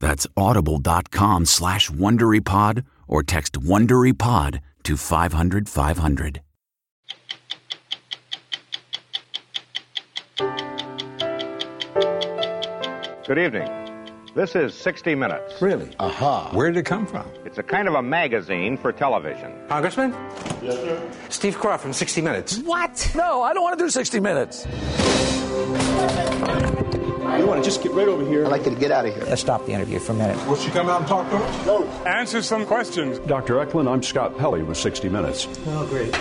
That's audible.com slash WonderyPod or text WonderyPod to 500 500. Good evening. This is 60 Minutes. Really? Aha. Where did it come from? It's a kind of a magazine for television. Congressman? Yes, sir. Steve Kroft from 60 Minutes. What? No, I don't want to do 60 Minutes. You want to just get right over here? I'd like you to get out of here. Let's stop the interview for a minute. Will she come out and talk to us? No. Answer some questions. Dr. Eklund, I'm Scott Pelley with 60 Minutes. Oh, great.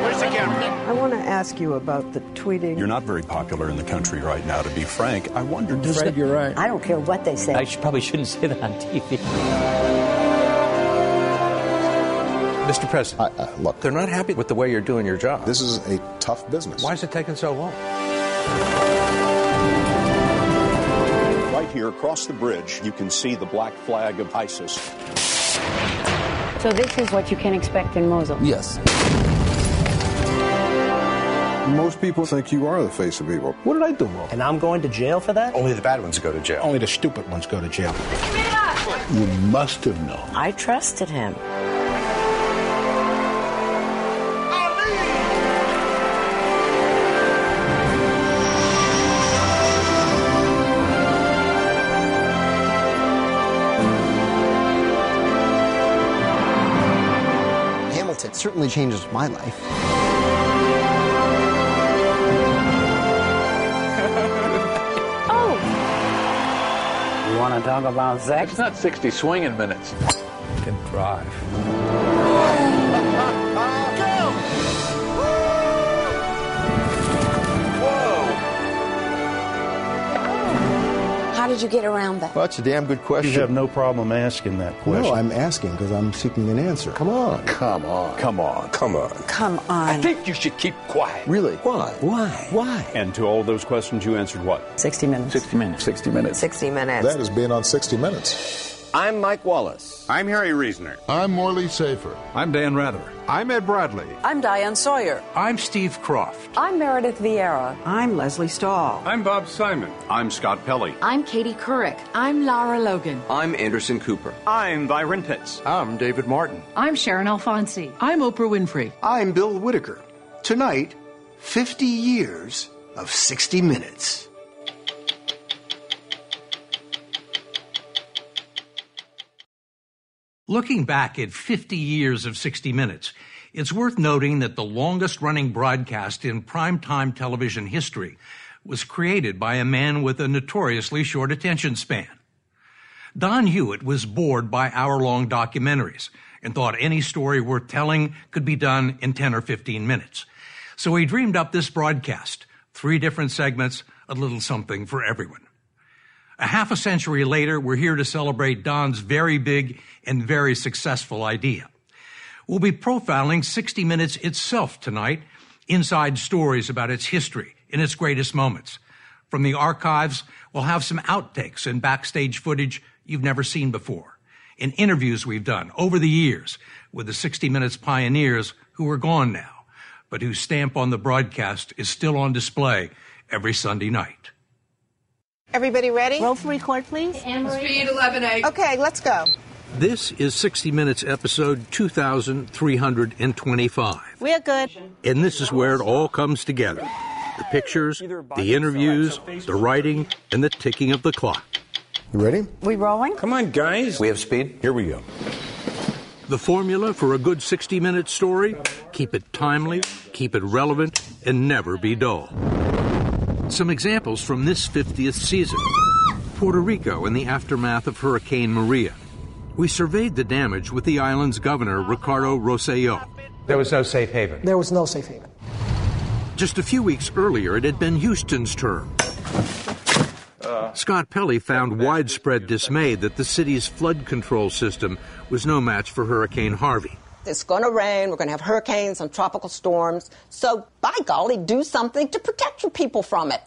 Where's the camera? I want to ask you about the tweeting. You're not very popular in the country right now, to be frank. I wonder, does Fred, that... you're right. I don't care what they say. I should, probably shouldn't say that on TV. Mr. President, uh, look, they're not happy with the way you're doing your job. This is a tough business. Why is it taking so long? Right here across the bridge, you can see the black flag of ISIS. So this is what you can expect in Mosul? Yes. Most people think you are the face of evil. What did I do wrong? And I'm going to jail for that? Only the bad ones go to jail. Only the stupid ones go to jail. You must have known. I trusted him. Certainly changes my life. Oh, You want to talk about sex? It's not 60 swinging minutes. Can drive. Did you get around that? Well, that's a damn good question. You have no problem asking that question. No, I'm asking because I'm seeking an answer. Come on. Come on. Come on. Come on. Come on. I think you should keep quiet. Really? Why? Why? Why? And to all those questions, you answered what? 60 minutes. 60 minutes. 60 minutes. 60 minutes. That has been on 60 Minutes. I'm Mike Wallace. I'm Harry Reasoner. I'm Morley Safer. I'm Dan Rather. I'm Ed Bradley. I'm Diane Sawyer. I'm Steve Kroft. I'm Meredith Vieira. I'm Lesley Stahl. I'm Bob Simon. I'm Scott Pelley. I'm Katie Couric. I'm Lara Logan. I'm Anderson Cooper. I'm Byron Pitts. I'm David Martin. I'm Sharon Alfonsi. I'm Oprah Winfrey. I'm Bill Whitaker. Tonight, 50 years of 60 Minutes. Looking back at 50 years of 60 Minutes, it's worth noting that the longest running broadcast in primetime television history was created by a man with a notoriously short attention span. Don Hewitt was bored by hour long documentaries and thought any story worth telling could be done in 10 or 15 minutes. So he dreamed up this broadcast, three different segments, a little something for everyone. A half a century later, we're here to celebrate Don's very big and very successful idea. We'll be profiling 60 Minutes itself tonight, inside stories about its history and its greatest moments. From the archives, we'll have some outtakes and backstage footage you've never seen before, and interviews we've done over the years with the 60 Minutes pioneers who are gone now, but whose stamp on the broadcast is still on display every Sunday night. Everybody ready? Roll for record, please. Speed 11A. Okay, let's go. This is 60 Minutes episode 2325. We're good. And this is where it all comes together the pictures, the interviews, the writing, and the ticking of the clock. You ready? We rolling? Come on, guys. We have speed. Here we go. The formula for a good 60 minute story keep it timely, keep it relevant, and never be dull. Some examples from this 50th season Puerto Rico in the aftermath of Hurricane Maria. We surveyed the damage with the island's governor, Ricardo Rosselló. There was no safe haven. There was no safe haven. Just a few weeks earlier, it had been Houston's turn. Scott Pelley found widespread dismay that the city's flood control system was no match for Hurricane Harvey. It's going to rain. We're going to have hurricanes and tropical storms. So, by golly, do something to protect your people from it.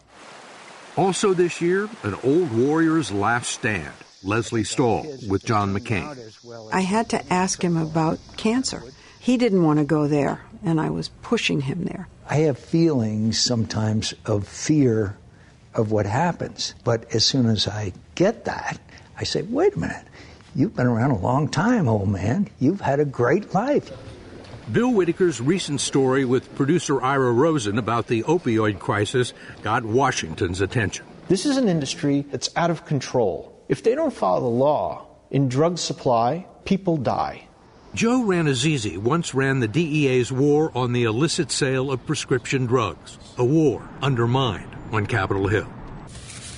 Also this year, an old warrior's last stand. Lesley Stahl with John McCain. I had to ask him about cancer. He didn't want to go there, and I was pushing him there. I have feelings sometimes of fear of what happens. But as soon as I get that, I say, wait a minute. You've been around a long time, old man. You've had a great life. Bill Whitaker's recent story with producer Ira Rosen about the opioid crisis got Washington's attention. This is an industry that's out of control. If they don't follow the law in drug supply, people die. Joe Rannazzisi once ran the DEA's war on the illicit sale of prescription drugs, a war undermined on Capitol Hill.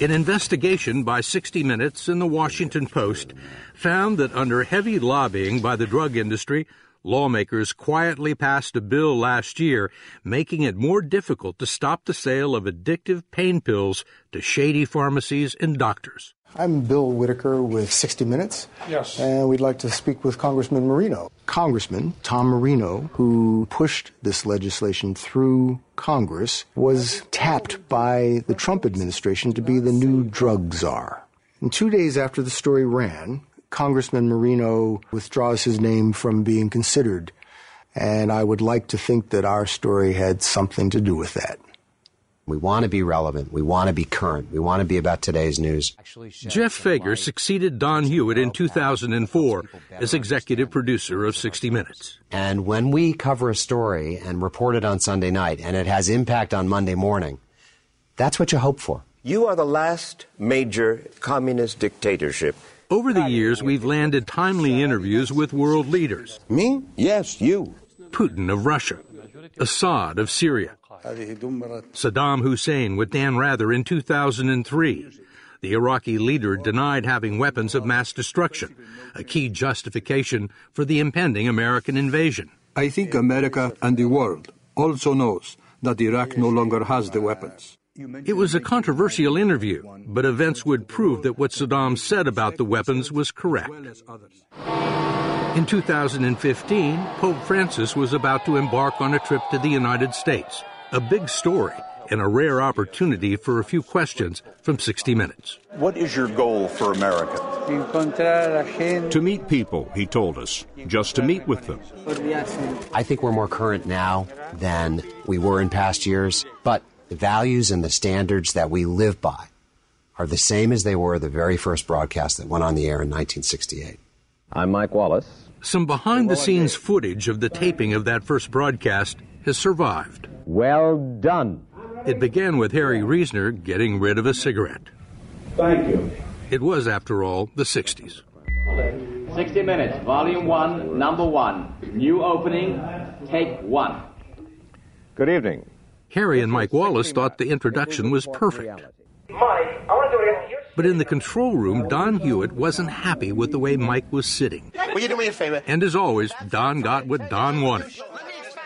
An investigation by 60 Minutes and the Washington Post found that under heavy lobbying by the drug industry, lawmakers quietly passed a bill last year making it more difficult to stop the sale of addictive pain pills to shady pharmacies and doctors. I'm Bill Whitaker with 60 Minutes. Yes. And we'd like to speak with Congressman Marino. Congressman Tom Marino, who pushed this legislation through Congress, was tapped by the Trump administration to be the new drug czar. And two days after the story ran, Congressman Marino withdraws his name from being considered. And I would like to think that our story had something to do with that. We want to be relevant. We want to be current. We want to be about today's news. Jeff Fager succeeded Don Hewitt in 2004 as executive producer of 60 Minutes. And when we cover a story and report it on Sunday night and it has impact on Monday morning, that's what you hope for. You are the last major communist dictatorship. Over the years, we've landed timely interviews with world leaders. Me? Yes, you. Putin of Russia, Assad of Syria, Saddam Hussein with Dan Rather in 2003. The Iraqi leader denied having weapons of mass destruction, a key justification for the impending American invasion. I think America and the world also knows that Iraq no longer has the weapons. It was a controversial interview, but events would prove that what Saddam said about the weapons was correct. In 2015, Pope Francis was about to embark on a trip to the United States, a big story and a rare opportunity for a few questions from 60 Minutes. What is your goal for America? To meet people, he told us, just to meet with them. I think we're more current now than we were in past years, but the values and the standards that we live by are the same as they were the very first broadcast that went on the air in 1968. I'm Mike Wallace. Some behind the scenes footage of the taping of that first broadcast has survived. Well done. It began with Harry Reasoner getting rid of a cigarette. Thank you. It was, after all, the 60s. 60 Minutes, Volume 1, Number 1. New opening, take 1. Good evening. Harry and Mike Wallace thought the introduction was perfect. Mike, I want to do it again. But in the control room, Don Hewitt wasn't happy with the way Mike was sitting. Will you do me a favor? And as always, Don got what Don wanted.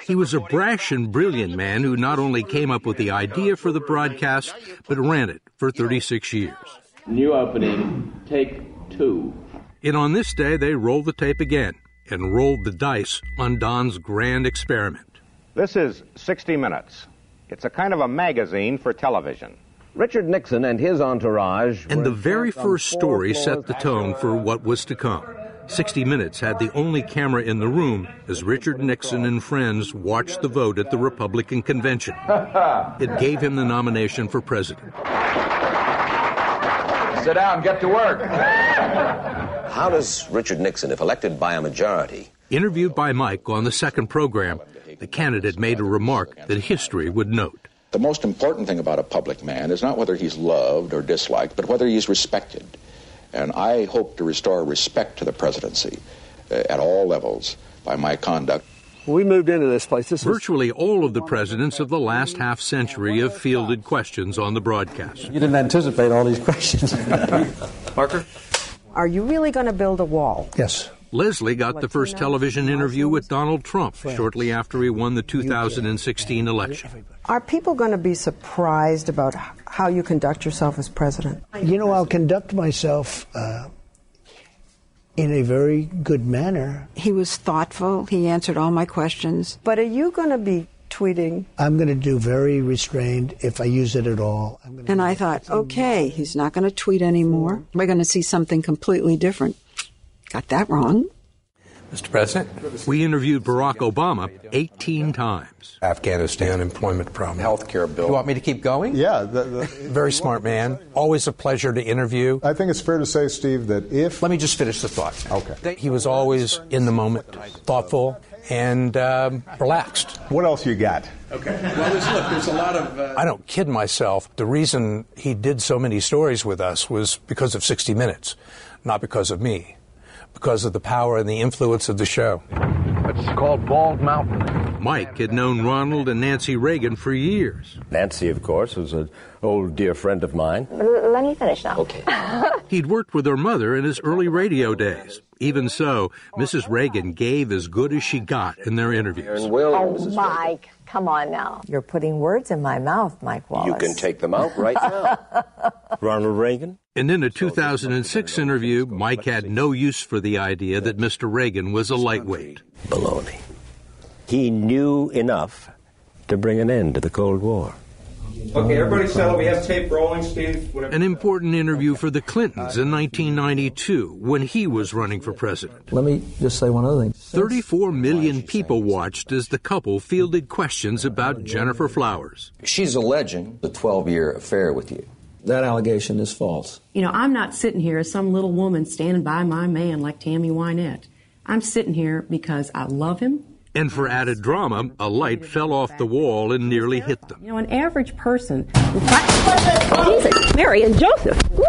He was a brash and brilliant man who not only came up with the idea for the broadcast, but ran it for 36 years. New opening, take two. And on this day, they rolled the tape again and rolled the dice on Don's grand experiment. This is 60 Minutes. It's a kind of a magazine for television. Richard Nixon and his entourage. And the very first story set the tone for what was to come. 60 Minutes had the only camera in the room as Richard Nixon and friends watched the vote at the Republican convention. It gave him the nomination for president. Sit down, get to work. How does Richard Nixon, if elected by a majority, Interviewed by Mike on the second program, the candidate made a remark that history would note. The most important thing about a public man is not whether he's loved or disliked, but whether he's respected. And I hope to restore respect to the presidency uh, at all levels by my conduct. We moved into this place. This Virtually all of the presidents of the last half century have fielded questions on the broadcast. You didn't anticipate all these questions. Parker? Are you really going to build a wall? Yes. Lesley got the first television interview with Donald Trump shortly after he won the 2016 election. Are people going to be surprised about how you conduct yourself as president? You know, I'll conduct myself uh, in a very good manner. He was thoughtful. He answered all my questions. But are you going to be tweeting? I'm going to do very restrained if I use it at all. And I thought, okay, he's not going to tweet anymore. We're going to see something completely different. Got that wrong. Mr. President, we interviewed Barack Obama 18 times. Afghanistan employment problem. Health care bill. You want me to keep going? Yeah. The, the, Very smart man. Always a pleasure to interview. I think it's fair to say, Steve, that if. Let me just finish the thought. Okay. He was always in the moment, thoughtful, and um, relaxed. What else you got? Okay. Well, there's, look, there's a lot of. Uh... I don't kid myself. The reason he did so many stories with us was because of 60 Minutes, not because of me because of the power and the influence of the show. It's called Bald Mountain. Mike had known Ronald and Nancy Reagan for years. Nancy, of course, was an old dear friend of mine. Let me finish now. Okay. He'd worked with her mother in his early radio days. Even so, Mrs. Reagan gave as good as she got in their interviews. Oh, Mike, come on now. You're putting words in my mouth, Mike Wallace. You can take them out right now. Ronald Reagan. And in a 2006 interview, Mike had no use for the idea that Mr. Reagan was a lightweight. Baloney. He knew enough to bring an end to the Cold War. Okay, everybody settle. We have tape rolling, Steve. Whatever. An important interview for the Clintons in 1992 when he was running for president. Let me just say one other thing. 34 million people watched as the couple fielded questions about Gennifer Flowers. She's alleging the 12 year affair with you. That allegation is false. You know, I'm not sitting here as some little woman standing by my man like Tammy Wynette. I'm sitting here because I love him. And for added drama, a light fell off the wall and nearly hit them. You know, an average person. Jesus, Mary and Joseph. Woo,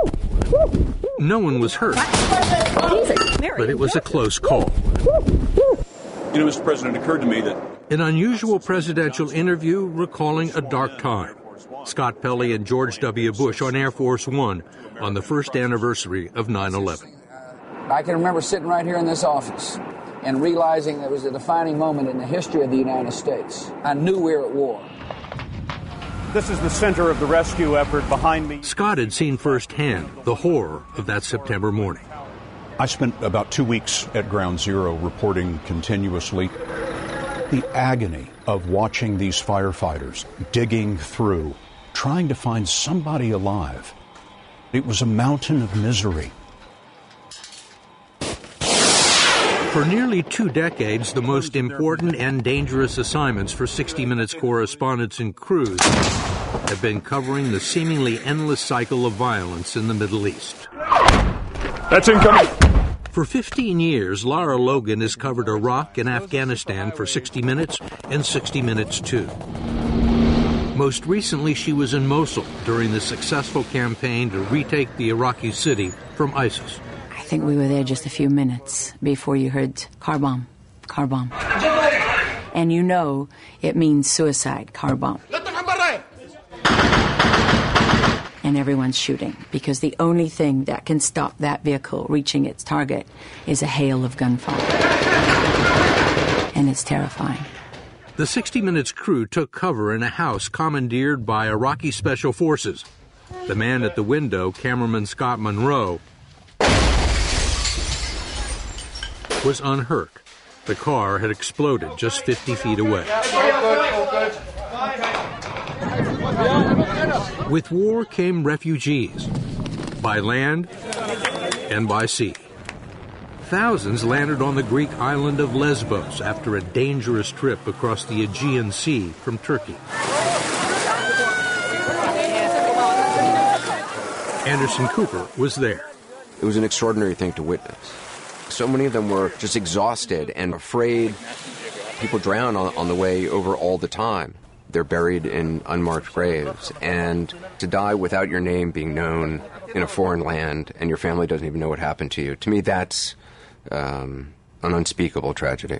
woo. No one was hurt. Jesus, Mary but it was a close call. You know, Mr. President, it occurred to me that. An unusual presidential interview recalling a dark time. Scott Pelley and George W. Bush on Air Force One on the first anniversary of 9 11. I can remember sitting right here in this office and realizing it was a defining moment in the history of the United States. I knew we were at war. This is the center of the rescue effort behind me. Scott had seen firsthand the horror of that September morning. I spent about two weeks at Ground Zero reporting continuously the agony of watching these firefighters digging through, trying to find somebody alive. It was a mountain of misery. For nearly two decades, the most important and dangerous assignments for 60 Minutes correspondents and crews have been covering the seemingly endless cycle of violence in the Middle East. That's incoming. For 15 years, Lara Logan has covered Iraq and Afghanistan for 60 Minutes and 60 Minutes 2. Most recently, she was in Mosul during the successful campaign to retake the Iraqi city from ISIS. I think we were there just a few minutes before you heard car bomb, car bomb. And you know it means suicide, car bomb. And everyone's shooting because the only thing that can stop that vehicle reaching its target is a hail of gunfire. And it's terrifying. The 60 Minutes crew took cover in a house commandeered by Iraqi special forces The man at the window, cameraman Scott Monroe, was unhurt. The car had exploded just 50 feet away. With war came refugees, by land and by sea. Thousands landed on the Greek island of Lesbos after a dangerous trip across the Aegean Sea from Turkey. Anderson Cooper was there. It was an extraordinary thing to witness. So many of them were just exhausted and afraid. People drown on, on the way over all the time. They're buried in unmarked graves. And to die without your name being known in a foreign land and your family doesn't even know what happened to you, to me, that's um, an unspeakable tragedy.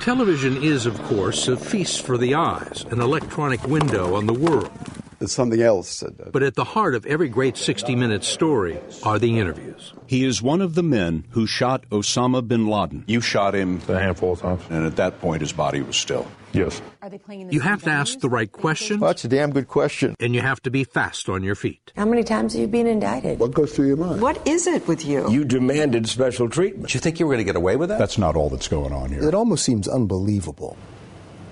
Television is, of course, a feast for the eyes, an electronic window on the world. It's something else. But at the heart of every great 60 Minute story are the interviews. He is one of the men who shot Osama bin Laden. You shot him a handful of times. And at that point, his body was still. Yes. Are they playing You have to ask the right questions. Well, that's a damn good question. And you have to be fast on your feet. How many times have you been indicted? What goes through your mind? What is it with you? You demanded special treatment. you think you were going to get away with that? That's not all that's going on here. It almost seems unbelievable.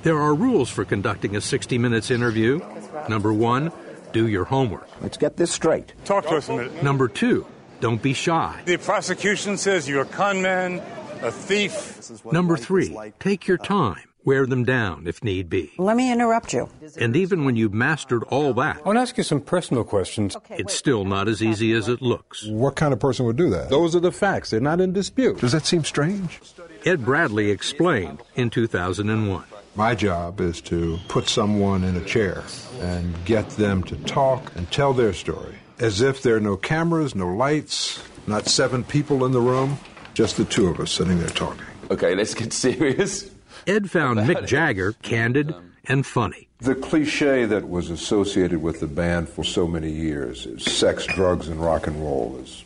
There are rules for conducting a 60 Minutes interview. Number one, do your homework. Let's get this straight. Talk to us a minute. Number two, don't be shy. The prosecution says you're a conman, a thief. Number three, take your time. Wear them down if need be. Let me interrupt you. And even when you've mastered all that, I want to ask you some personal questions. it's still not as easy as it looks. What kind of person would do that? Those are the facts. They're not in dispute. Does that seem strange? Ed Bradley explained in 2001. My job is to put someone in a chair and get them to talk and tell their story as if there are no cameras, no lights, not seven people in the room, just the two of us sitting there talking. Okay, let's get serious. Ed found Mick Jagger candid um, and funny. The cliche that was associated with the band for so many years is sex, drugs, and rock and roll is.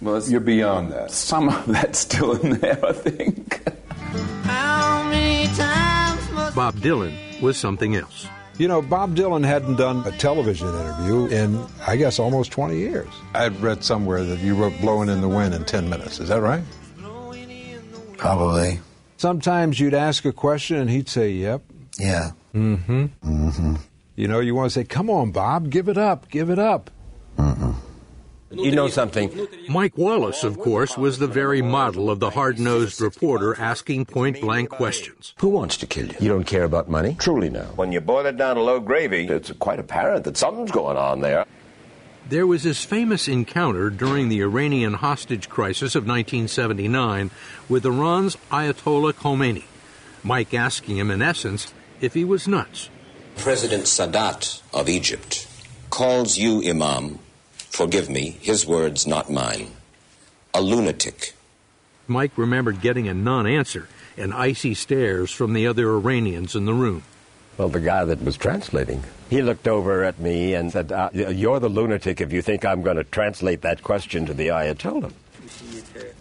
Well, you're beyond that. Some of that's still in there, I think. Bob Dylan was something else. You know, Bob Dylan hadn't done a television interview in, I guess, almost 20 years. I'd read somewhere that you wrote Blowing in the Wind in 10 minutes. Is that right? Probably. Sometimes you'd ask a question and he'd say, yep. Yeah. Mm hmm. Mm hmm. You know, you want to say, come on, Bob, give it up, give it up. Mm-mm. You know something? Mike Wallace, of course, was the very model of the hard nosed reporter asking point blank questions. Who wants to kill you? You don't care about money? Truly, no. When you boil it down to low gravy, it's quite apparent that something's going on there. There was his famous encounter during the Iranian hostage crisis of 1979 with Iran's Ayatollah Khomeini. Mike asking him, in essence, if he was nuts. President Sadat of Egypt calls you, Imam, forgive me, his words, not mine, a lunatic. Mike remembered getting a non answer and icy stares from the other Iranians in the room. Well, the guy that was translating, he looked over at me and said, uh, You're the lunatic if you think I'm going to translate that question to the Ayatollah.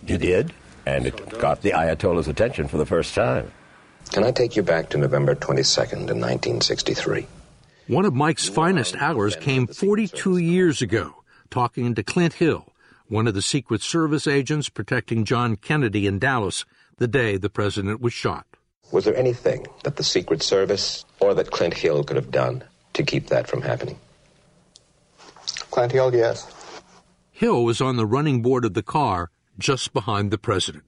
He did, and it got the Ayatollah's attention for the first time. Can I take you back to November 22nd in 1963? One of Mike's finest hours came 42 years ago, talking to Clint Hill, one of the Secret Service agents protecting John Kennedy in Dallas the day the president was shot. Was there anything that the Secret Service or that Clint Hill could have done to keep that from happening? Clint Hill, yes. Hill was on the running board of the car just behind the president.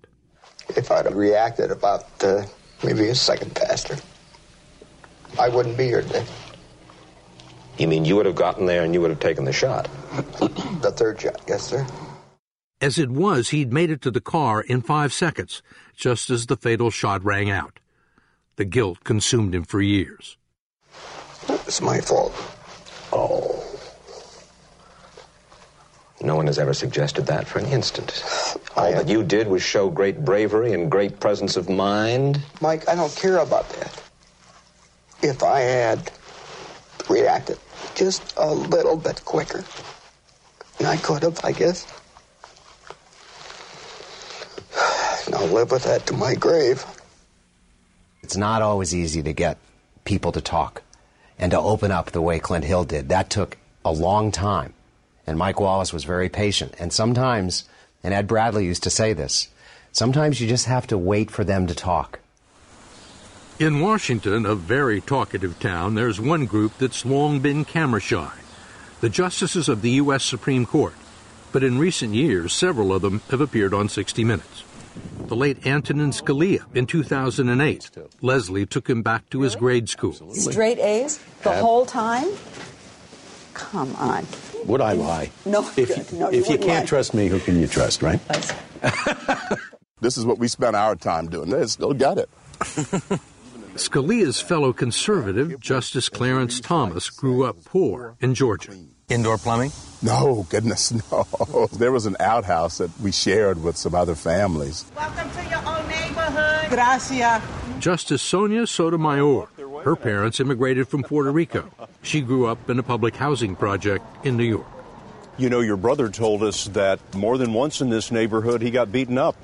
If I'd have reacted about uh, maybe a second faster, I wouldn't be here today. You mean you would have gotten there and you would have taken the shot? the third shot, yes, sir. As it was, he'd made it to the car in five seconds, just as the fatal shot rang out. The guilt consumed him for years. It's my fault. Oh. No one has ever suggested that for an instant. All that you did was show great bravery and great presence of mind. Mike, I don't care about that. If I had reacted just a little bit quicker, and I could have, I guess. And I'll live with that to my grave. It's not always easy to get people to talk and to open up the way Clint Hill did. That took a long time. And Mike Wallace was very patient. And sometimes, and Ed Bradley used to say this, sometimes you just have to wait for them to talk. In Washington, a very talkative town, there's one group that's long been camera shy the justices of the U.S. Supreme Court. But in recent years, several of them have appeared on 60 Minutes. The late Antonin Scalia in 2008. Lesley took him back to his grade school. Straight A's the whole time? Come on. Would I lie? No, If, good. no, if you wouldn't can't lie. trust me, who can you trust, right? This is what we spent our time doing. They still got it. Scalia's fellow conservative, Justice Clarence Thomas, grew up poor in Georgia. Indoor plumbing? No, goodness, no. There was an outhouse that we shared with some other families. Welcome to your old neighborhood. Gracias. Justice Sonia Sotomayor. Her parents immigrated from Puerto Rico. She grew up in a public housing project in New York. You know, your brother told us that more than once in this neighborhood he got beaten up.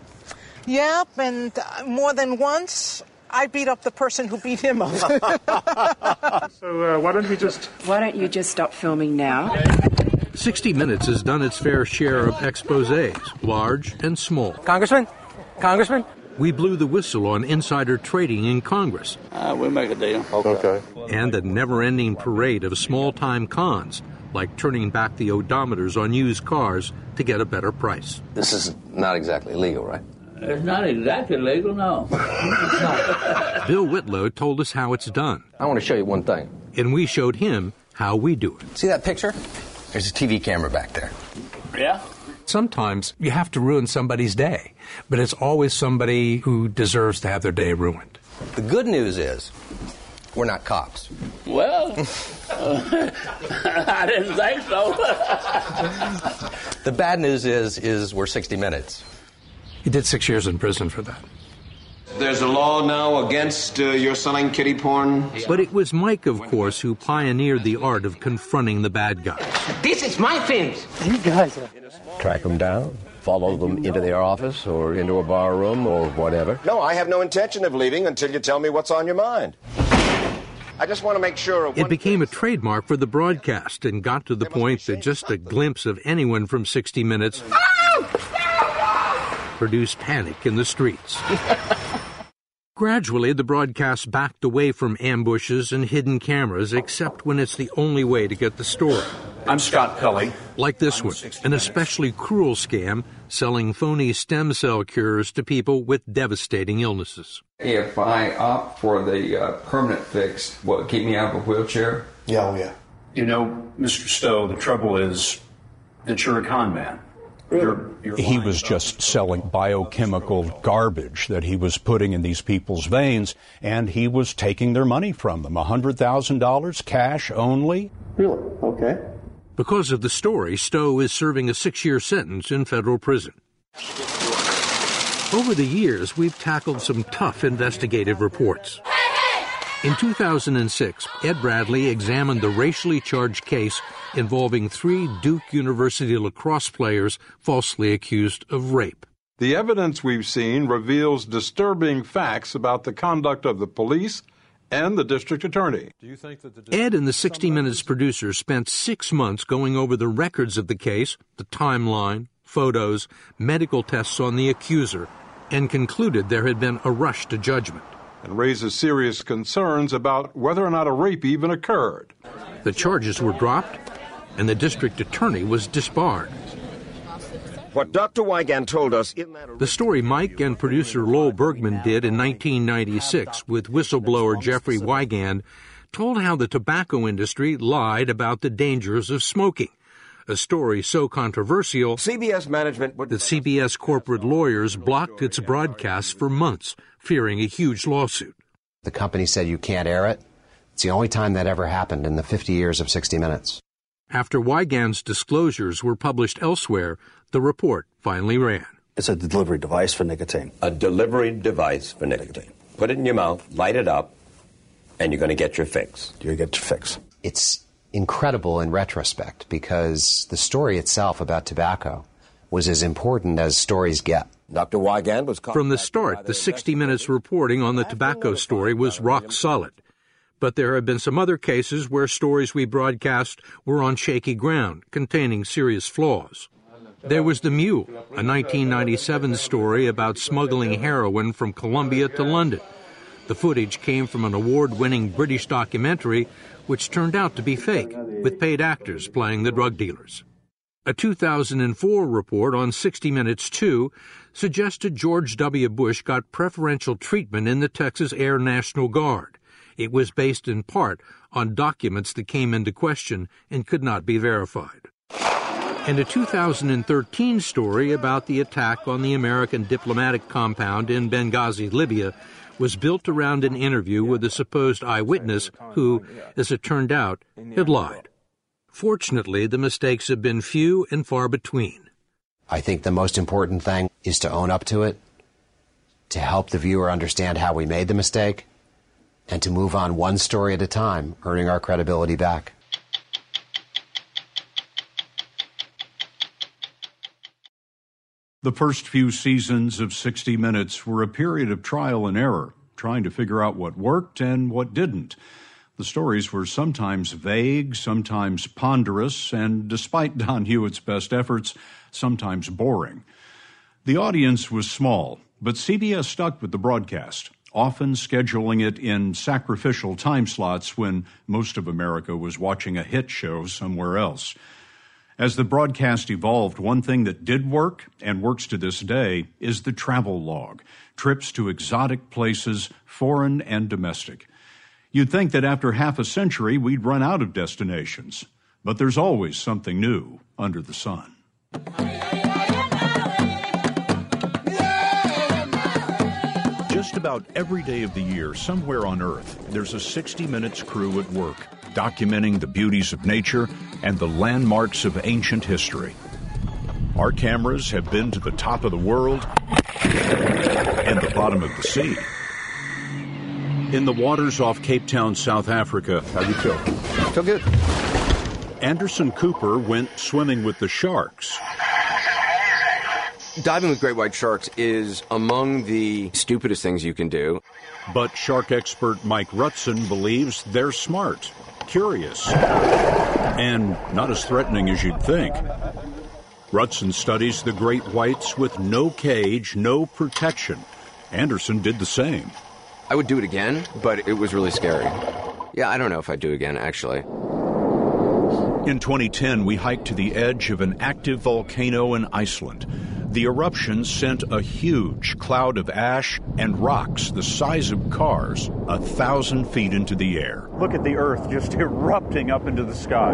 Yep, and uh, more than once, I beat up the person who beat him up. So uh, why don't we just. Why don't you just stop filming now? 60 Minutes has done its fair share of exposes, large and small. Congressman? Congressman? We blew the whistle on insider trading in Congress Uh, we'll make a deal. Okay. and the never ending parade of small time cons, like turning back the odometers on used cars to get a better price. This is not exactly legal, right? It's not exactly legal, no. Bill Whitlow told us how it's done. I want to show you one thing. And we showed him how we do it. See that picture? There's a TV camera back there. Yeah? Sometimes you have to ruin somebody's day, but it's always somebody who deserves to have their day ruined. The good news is, we're not cops. Well, I didn't think so. The bad news is, is we're 60 Minutes. He did six years in prison for that. There's a law now against uh, your selling kitty porn. But it was Mike, of course, who pioneered the art of confronting the bad guys. this is my films. You guys are. Track them down, follow them into their office or into a bar room or whatever. No, I have no intention of leaving until you tell me what's on your mind. I just want to make sure of It one became a trademark for the broadcast and got to the point that just a glimpse of anyone from 60 Minutes produced panic in the streets. Gradually, the broadcast backed away from ambushes and hidden cameras, except when it's the only way to get the story. I'm Scott Pelley. Like this one, an especially cruel scam selling phony stem cell cures to people with devastating illnesses. If I opt for the uh, permanent fix, will it keep me out of a wheelchair? Yeah, oh yeah. You know, Mr. Stowe, the trouble is that you're a con man. You're, you're He was just selling biochemical garbage that he was putting in these people's veins, and he was taking their money from them. $100,000 cash only. Really? Okay. Because of the story, Stowe is serving a six year sentence in federal prison. Over the years, we've tackled some tough investigative reports. In 2006, Ed Bradley examined the racially charged case involving three Duke University lacrosse players falsely accused of rape. The evidence we've seen reveals disturbing facts about the conduct of the police and the district attorney. Ed and the 60 Minutes producers spent six months going over the records of the case, the timeline, photos, medical tests on the accuser, and concluded there had been a rush to judgment. And raises serious concerns about whether or not a rape even occurred. The charges were dropped, and the district attorney was disbarred. What Dr. Wigand told us in that The story Mike and producer Lowell Bergman did in 1996 with whistleblower Jeffrey Wigand told how the tobacco industry lied about the dangers of smoking. A story so controversial CBS management would that CBS corporate lawyers blocked its broadcasts for months, fearing a huge lawsuit. The company said you can't air it. It's the only time that ever happened in the 50 years of 60 Minutes. After Wigand's disclosures were published elsewhere, the report finally ran. It's a delivery device for nicotine. A delivery device for nicotine. Put it in your mouth, light it up, and you're going to get your fix. You get your fix. It's incredible in retrospect because the story itself about tobacco was as important as stories get. Dr. Wigand was From the start, the 60 Minutes reporting on the tobacco story was rock solid. But there have been some other cases where stories we broadcast were on shaky ground, containing serious flaws. There was The Mule, a 1997 story about smuggling heroin from Colombia to London. The footage came from an award winning British documentary, which turned out to be fake, with paid actors playing the drug dealers. A 2004 report on 60 Minutes 2 suggested George W. Bush got preferential treatment in the Texas Air National Guard. It was based in part on documents that came into question and could not be verified. And a 2013 story about the attack on the American diplomatic compound in Benghazi, Libya, was built around an interview with a supposed eyewitness who, as it turned out, had lied. Fortunately, the mistakes have been few and far between. I think the most important thing is to own up to it, to help the viewer understand how we made the mistake, and to move on one story at a time, earning our credibility back. The first few seasons of 60 Minutes were a period of trial and error, trying to figure out what worked and what didn't. The stories were sometimes vague, sometimes ponderous, and despite Don Hewitt's best efforts, sometimes boring. The audience was small, but CBS stuck with the broadcast, often scheduling it in sacrificial time slots when most of America was watching a hit show somewhere else. As the broadcast evolved, one thing that did work and works to this day is the travel log trips to exotic places, foreign and domestic. You'd think that after half a century we'd run out of destinations, but there's always something new under the sun. Just about every day of the year, somewhere on Earth, there's a 60 Minutes crew at work documenting the beauties of nature and the landmarks of ancient history. Our cameras have been to the top of the world and the bottom of the sea. In the waters off Cape Town, South Africa, how do you feel? Feel good. Anderson Cooper went swimming with the sharks. Diving with great white sharks is among the stupidest things you can do. But shark expert Mike Rutzen believes they're smart, curious, and not as threatening as you'd think. Rutzen studies the great whites with no cage, no protection. Anderson did the same. I would do it again, but it was really scary. Yeah, I don't know if I'd do it again, actually. In 2010, we hiked to the edge of an active volcano in Iceland. The eruption sent a huge cloud of ash and rocks the size of cars a thousand feet into the air. Look at the earth just erupting up into the sky.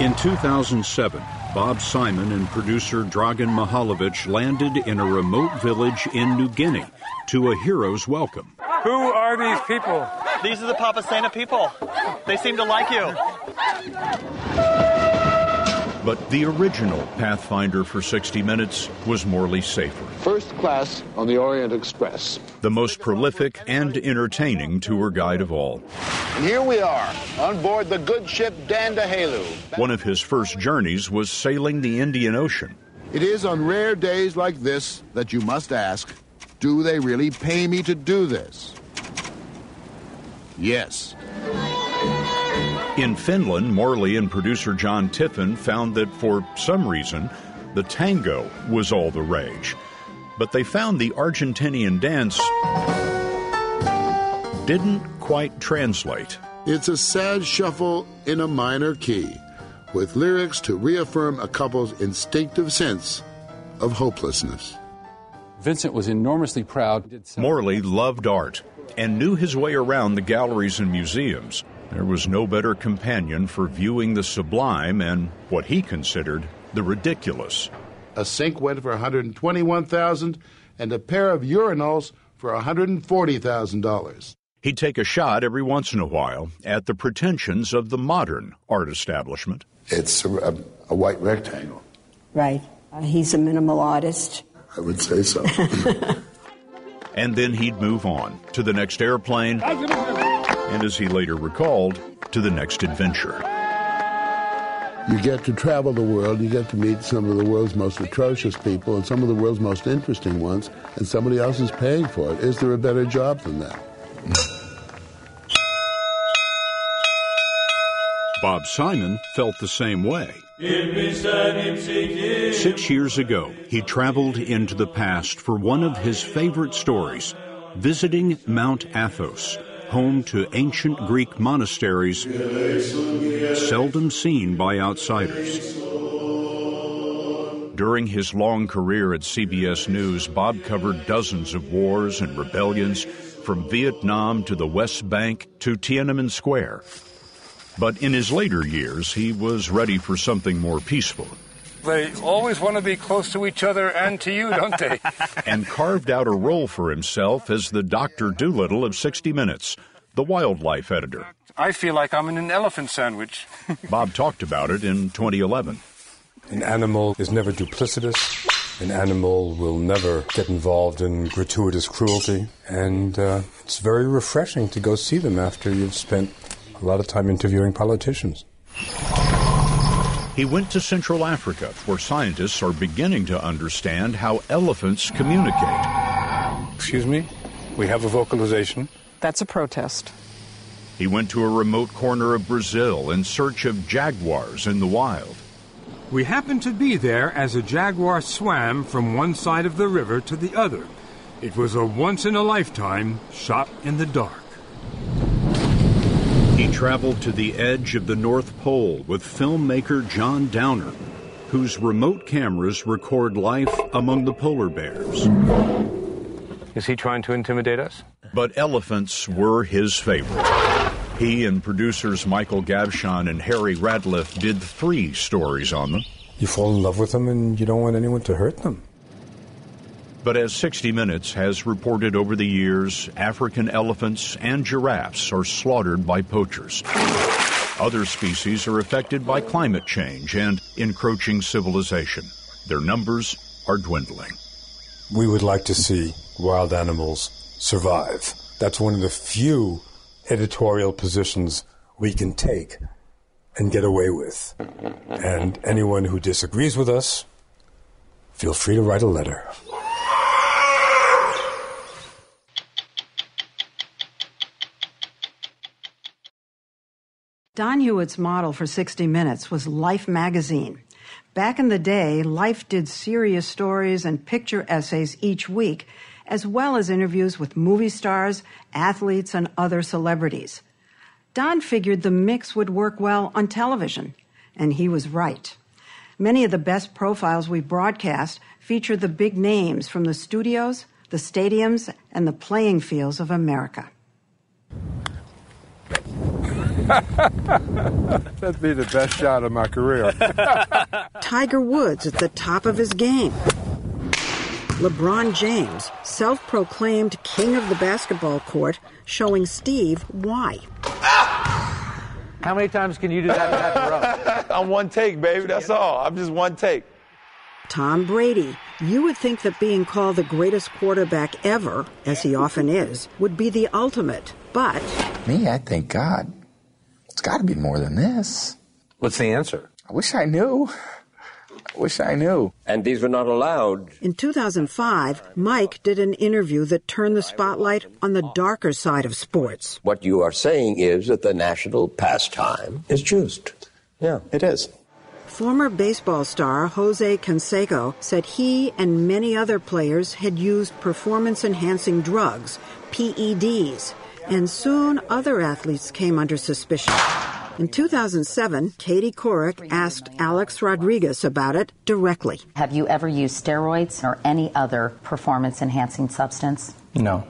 In 2007, Bob Simon and producer Draggan Mihailovich landed in a remote village in New Guinea to a hero's welcome. Who are these people? These are the Papa Santa people. They seem to like you. But the original Pathfinder for 60 Minutes was Morley Safer. First class on the Orient Express. The most prolific and entertaining tour guide of all. And here we are on board the good ship Dandahalu. One of his first journeys was sailing the Indian Ocean. It is on rare days like this that you must ask do they really pay me to do this? Yes. In Finland, Morley and producer John Tiffin found that for some reason, the tango was all the rage. But they found the Argentinian dance didn't quite translate. It's a sad shuffle in a minor key, with lyrics to reaffirm a couple's instinctive sense of hopelessness. Vincent was enormously proud. Morley loved art and knew his way around the galleries and museums. There was no better companion for viewing the sublime and what he considered the ridiculous. A sink went for 121,000 and a pair of urinals for $140,000. He'd take a shot every once in a while at the pretensions of the modern art establishment. It's a, a, a white rectangle. Right. Uh, he's a minimal artist. I would say so. and then he'd move on to the next airplane, and as he later recalled, to the next adventure. You get to travel the world, you get to meet some of the world's most atrocious people and some of the world's most interesting ones, and somebody else is paying for it. Is there a better job than that? Bob Simon felt the same way. Six years ago, he traveled into the past for one of his favorite stories, visiting Mount Athos, home to ancient Greek monasteries seldom seen by outsiders. During his long career at CBS News, Bob covered dozens of wars and rebellions, from Vietnam to the West Bank to Tiananmen Square. But in his later years, he was ready for something more peaceful They always want to be close to each other and to you, don't they? and carved out a role for himself as the Dr. Dolittle of 60 Minutes, the wildlife editor. I feel like I'm in an elephant sandwich. Bob talked about it in 2011. An animal is never duplicitous. An animal will never get involved in gratuitous cruelty. And uh, it's very refreshing to go see them after you've spent a lot of time interviewing politicians. He went to Central Africa, where scientists are beginning to understand how elephants communicate. Excuse me? We have a vocalization. That's a protest. He went to a remote corner of Brazil in search of jaguars in the wild. We happened to be there as a jaguar swam from one side of the river to the other. It was a once in a lifetime shot in the dark. He traveled to the edge of the North Pole with filmmaker John Downer, whose remote cameras record life among the polar bears. Is he trying to intimidate us? But elephants were his favorite. He and producers Michael Gavshon and Harry Radliff did three stories on them. You fall in love with them and you don't want anyone to hurt them. But as 60 Minutes has reported over the years, African elephants and giraffes are slaughtered by poachers. Other species are affected by climate change and encroaching civilization. Their numbers are dwindling. We would like to see wild animals survive. That's one of the few editorial positions we can take and get away with. And anyone who disagrees with us, feel free to write a letter. Don Hewitt's model for 60 Minutes was Life magazine. Back in the day, Life did serious stories and picture essays each week, as well as interviews with movie stars, athletes, and other celebrities. Don figured the mix would work well on television, and he was right. Many of the best profiles we broadcast feature the big names from the studios, the stadiums, and the playing fields of America. That'd be the best shot of my career. Tiger Woods at the top of his game. LeBron James, self proclaimed king of the basketball court, showing Steve why. Ah! How many times can you do that back in? I'm one take, baby. That's all. I'm just one take. Tom Brady. You would think that being called the greatest quarterback ever, as he often is, would be the ultimate. But. Me, I thank God. It's got to be more than this. What's the answer? I wish I knew. I wish I knew. And these were not allowed. In 2005, Mike did an interview that turned the spotlight on the darker side of sports. What you are saying is that the national pastime is juiced. Yeah, it is. Former baseball star Jose Canseco said he and many other players had used performance enhancing drugs, PEDs, and soon other athletes came under suspicion. In 2007, Katie Couric asked Alex Rodriguez about it directly. Have you ever used steroids or any other performance enhancing substance? No.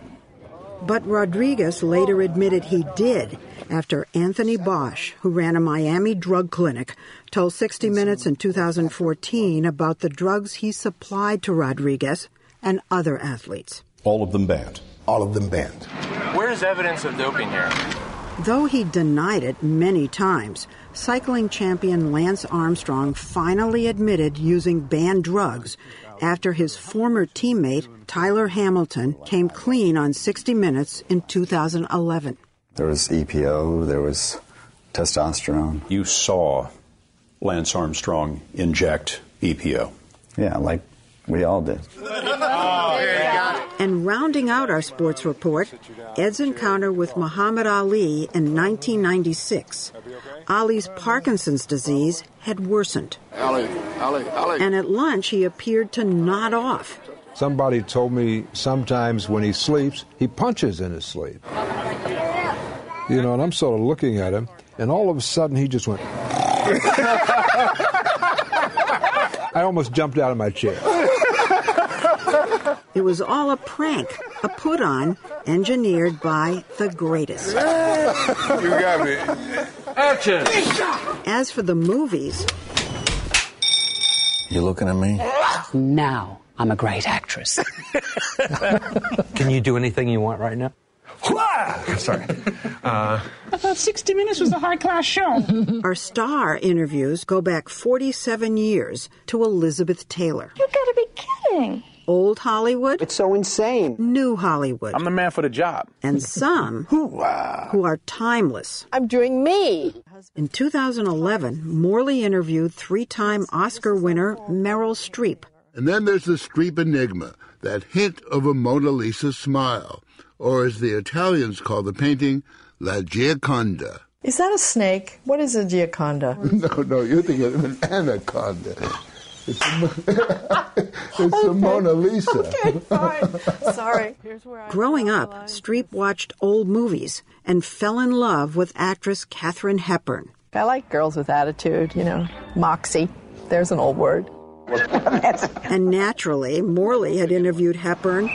But Rodriguez later admitted he did after Anthony Bosch, who ran a Miami drug clinic, told 60 Minutes in 2014 about the drugs he supplied to Rodriguez and other athletes. All of them banned. All of them banned. Where's evidence of doping here? Though he denied it many times, cycling champion Lance Armstrong finally admitted using banned drugs after his former teammate Tyler Hamilton came clean on 60 Minutes in 2011. There was EPO, there was testosterone. You saw Lance Armstrong inject EPO. Yeah, like we all did. And rounding out our sports report, Ed's encounter with Muhammad Ali in 1996. Ali's Parkinson's disease had worsened. Ali, Ali, Ali. And at lunch, he appeared to nod off. Somebody told me sometimes when he sleeps, he punches in his sleep. You know, and I'm sort of looking at him, and all of a sudden he just went. I almost jumped out of my chair. It was all a prank, a put on, engineered by the greatest. You got me. Action! As for the movies, You looking at me? Now I'm a great actress. Can you do anything you want right now? Sorry. Uh, I thought 60 Minutes was a high class show. our star interviews go back 47 years to Elizabeth Taylor. You gotta be kidding. Old Hollywood. It's so insane. New Hollywood. I'm the man for the job. And some who are timeless. I'm doing me. In 2011, Morley interviewed three time Oscar winner Meryl Streep. And then there's the Streep enigma, that hint of a Mona Lisa smile, or as the Italians call the painting, La Gioconda. Is that a snake? What is a Gioconda? No, no, you're thinking of an anaconda. It's a, it's a Mona Lisa. Okay, fine. Sorry. Growing up, Streep watched old movies and fell in love with actress Katharine Hepburn. I like girls with attitude, you know, moxie. There's an old word. And naturally, Morley had interviewed Hepburn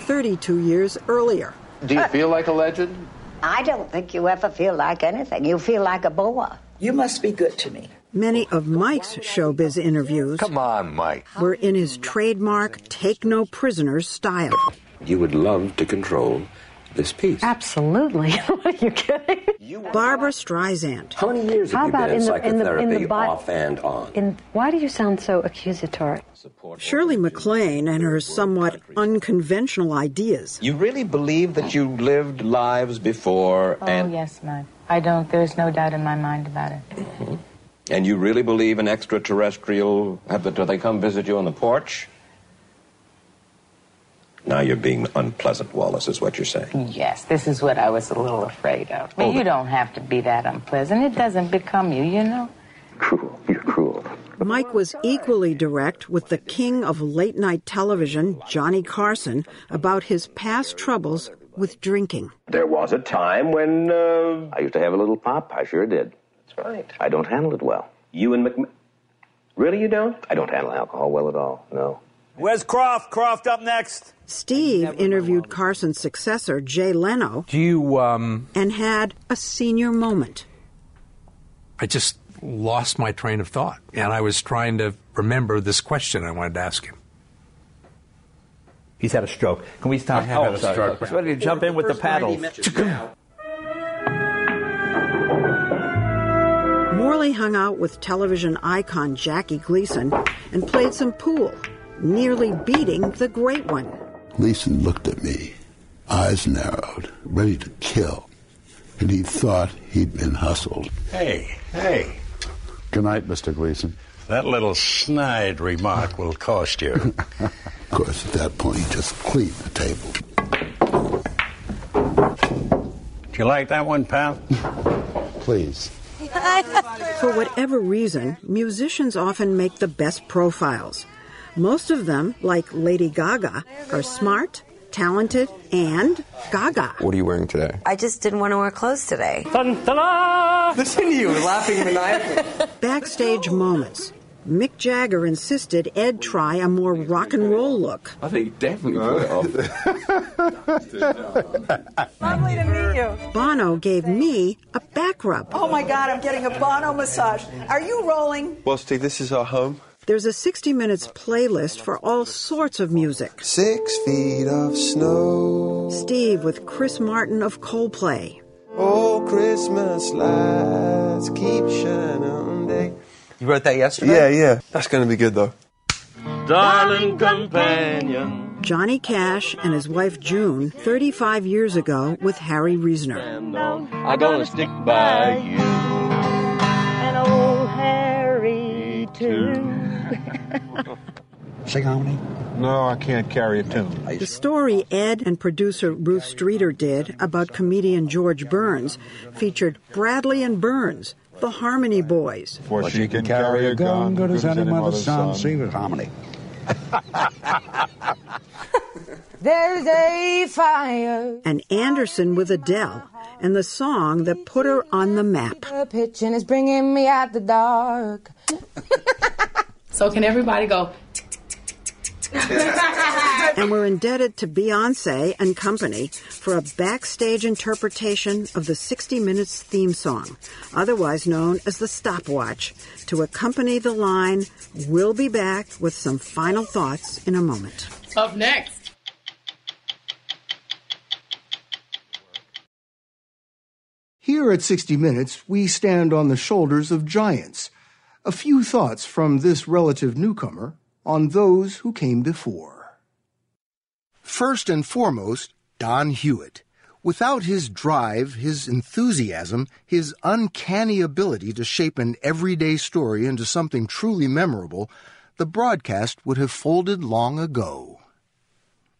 32 years earlier. Do you feel like a legend? I don't think you ever feel like anything. You feel like a boa. You must be good to me. Many of Mike's showbiz interviews Come on, Mike. were in his trademark take no prisoners style. You would love to control this piece. Absolutely. What are you kidding? Barbra Streisand. How many years have How you been in in the- in the- psychotherapy in the bi- off and on? In, why do you sound so accusatory? Shirley MacLaine and her somewhat unconventional ideas. You really believe that you lived lives before Oh, and yes, ma'am. I don't. There's no doubt in my mind about it. Mm-hmm. And you really believe an extraterrestrial have the, do they come visit you on the porch? Now you're being unpleasant, Wallace, is what you're saying. Yes, this is what I was a little afraid of. But Oh, you but- don't have to be that unpleasant. It doesn't become you, you know. Cruel. You're cruel. Mike was equally direct with the king of late night television, Johnny Carson, about his past troubles with drinking. There was a time when uh, I used to have a little pop. I sure did. That's right. I don't handle it well. You and Mc... Really, you don't? I don't handle alcohol well at all. No. Where's Kroft? Kroft up next. Steve interviewed Carson's successor, Jay Leno, Do you, um. and had a senior moment. I just lost my train of thought, and I was trying to remember this question I wanted to ask him. He's had a stroke. Can we stop? I have had a stroke. He's ready to jump in with the paddles. Morley hung out with television icon Jackie Gleason and played some pool, nearly beating the great one. Gleason looked at me, eyes narrowed, ready to kill, and he thought he'd been hustled. Hey, hey. Good night, Mr. Gleason. That little snide remark will cost you. Of course, at that point, he just cleaned the table. Do you like that one, pal? Please. For whatever reason, musicians often make the best profiles. Most of them, like Lady Gaga, are smart, talented, and gaga. What are you wearing today? I just didn't want to wear clothes today. Listen to you laughing maniacally. Backstage moments. Mick Jagger insisted Ed try a more rock and roll look. I think he definitely put it off. Lovely to meet you. Bono gave me a back rub. Oh my God, I'm getting a Bono massage. Are you rolling? Well, Steve, this is our home. There's a 60 Minutes playlist for all sorts of music. Six feet of snow. Steve with Chris Martin of Coldplay. Oh, Christmas lights keep shining on day. You wrote that yesterday? Yeah, yeah. That's going to be good, though. Darling companion. Johnny Cash and his wife June 35 years ago with Harry Reasoner. I'm gonna stick by you. And old Harry, too. Sing harmony? No, I can't carry a tune. The story Ed and producer Ruth Streeter did about comedian George Burns featured Bradley and Burns, the Harmony Boys. For she can carry a gun, good as any mother's son. son. Sing with harmony. There's a fire. And Anderson with Adele, and the song that put her on the map. The pitching is bringing me out the dark. So can everybody go? and we're indebted to Beyonce and company for a backstage interpretation of the 60 Minutes theme song, otherwise known as the stopwatch, to accompany the line, We'll be back with some final thoughts in a moment. Up next. Here at 60 Minutes, we stand on the shoulders of giants. A few thoughts from this relative newcomer on those who came before. First and foremost, Don Hewitt. Without his drive, his enthusiasm, his uncanny ability to shape an everyday story into something truly memorable, the broadcast would have folded long ago.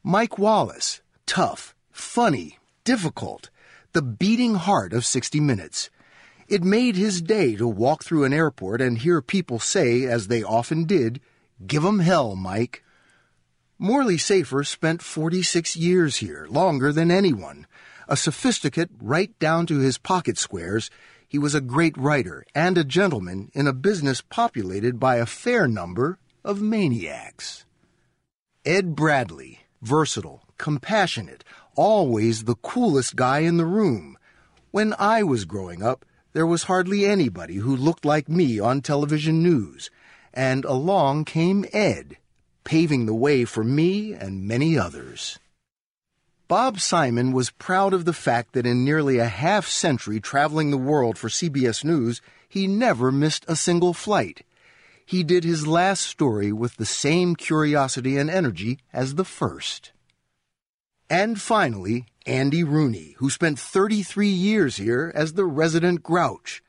Mike Wallace, tough, funny, difficult, the beating heart of 60 Minutes. It made his day to walk through an airport and hear people say, as they often did, Give 'em hell, Mike. Morley Safer spent 46 years here, longer than anyone. A sophisticate right down to his pocket squares, he was a great writer and a gentleman in a business populated by a fair number of maniacs. Ed Bradley, versatile, compassionate, always the coolest guy in the room. When I was growing up, there was hardly anybody who looked like me on television news, and along came Ed, paving the way for me and many others. Bob Simon was proud of the fact that in nearly a half century traveling the world for CBS News, he never missed a single flight. He did his last story with the same curiosity and energy as the first. And finally, Andy Rooney, who spent 33 years here as the resident grouch.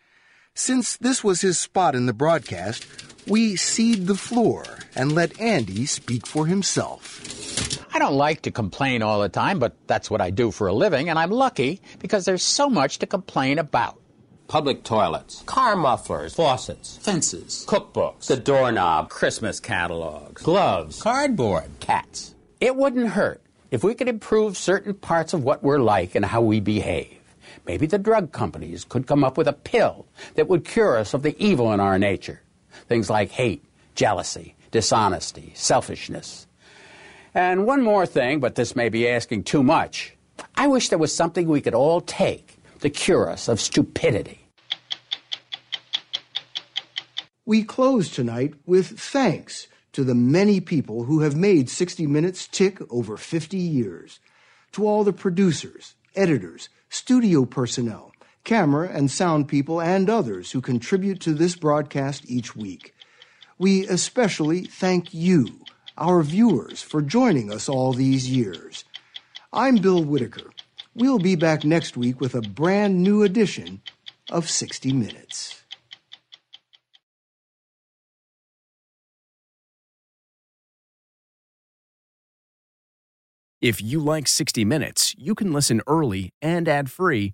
Since this was his spot in the broadcast, we cede the floor and let Andy speak for himself. I don't like to complain all the time, but that's what I do for a living, and I'm lucky because there's so much to complain about. Public toilets, car mufflers, faucets, fences, cookbooks, the doorknob, Christmas catalogs, gloves, cardboard, cats. It wouldn't hurt if we could improve certain parts of what we're like and how we behave. Maybe the drug companies could come up with a pill that would cure us of the evil in our nature. Things like hate, jealousy, dishonesty, selfishness. And one more thing, but this may be asking too much. I wish there was something we could all take to cure us of stupidity. We close tonight with thanks to the many people who have made 60 Minutes tick over 50 years. To all the producers, editors, studio personnel, camera and sound people, and others who contribute to this broadcast each week. We especially thank you, our viewers, for joining us all these years. I'm Bill Whitaker. We'll be back next week with a brand new edition of 60 Minutes. If you like 60 Minutes, you can listen early and ad-free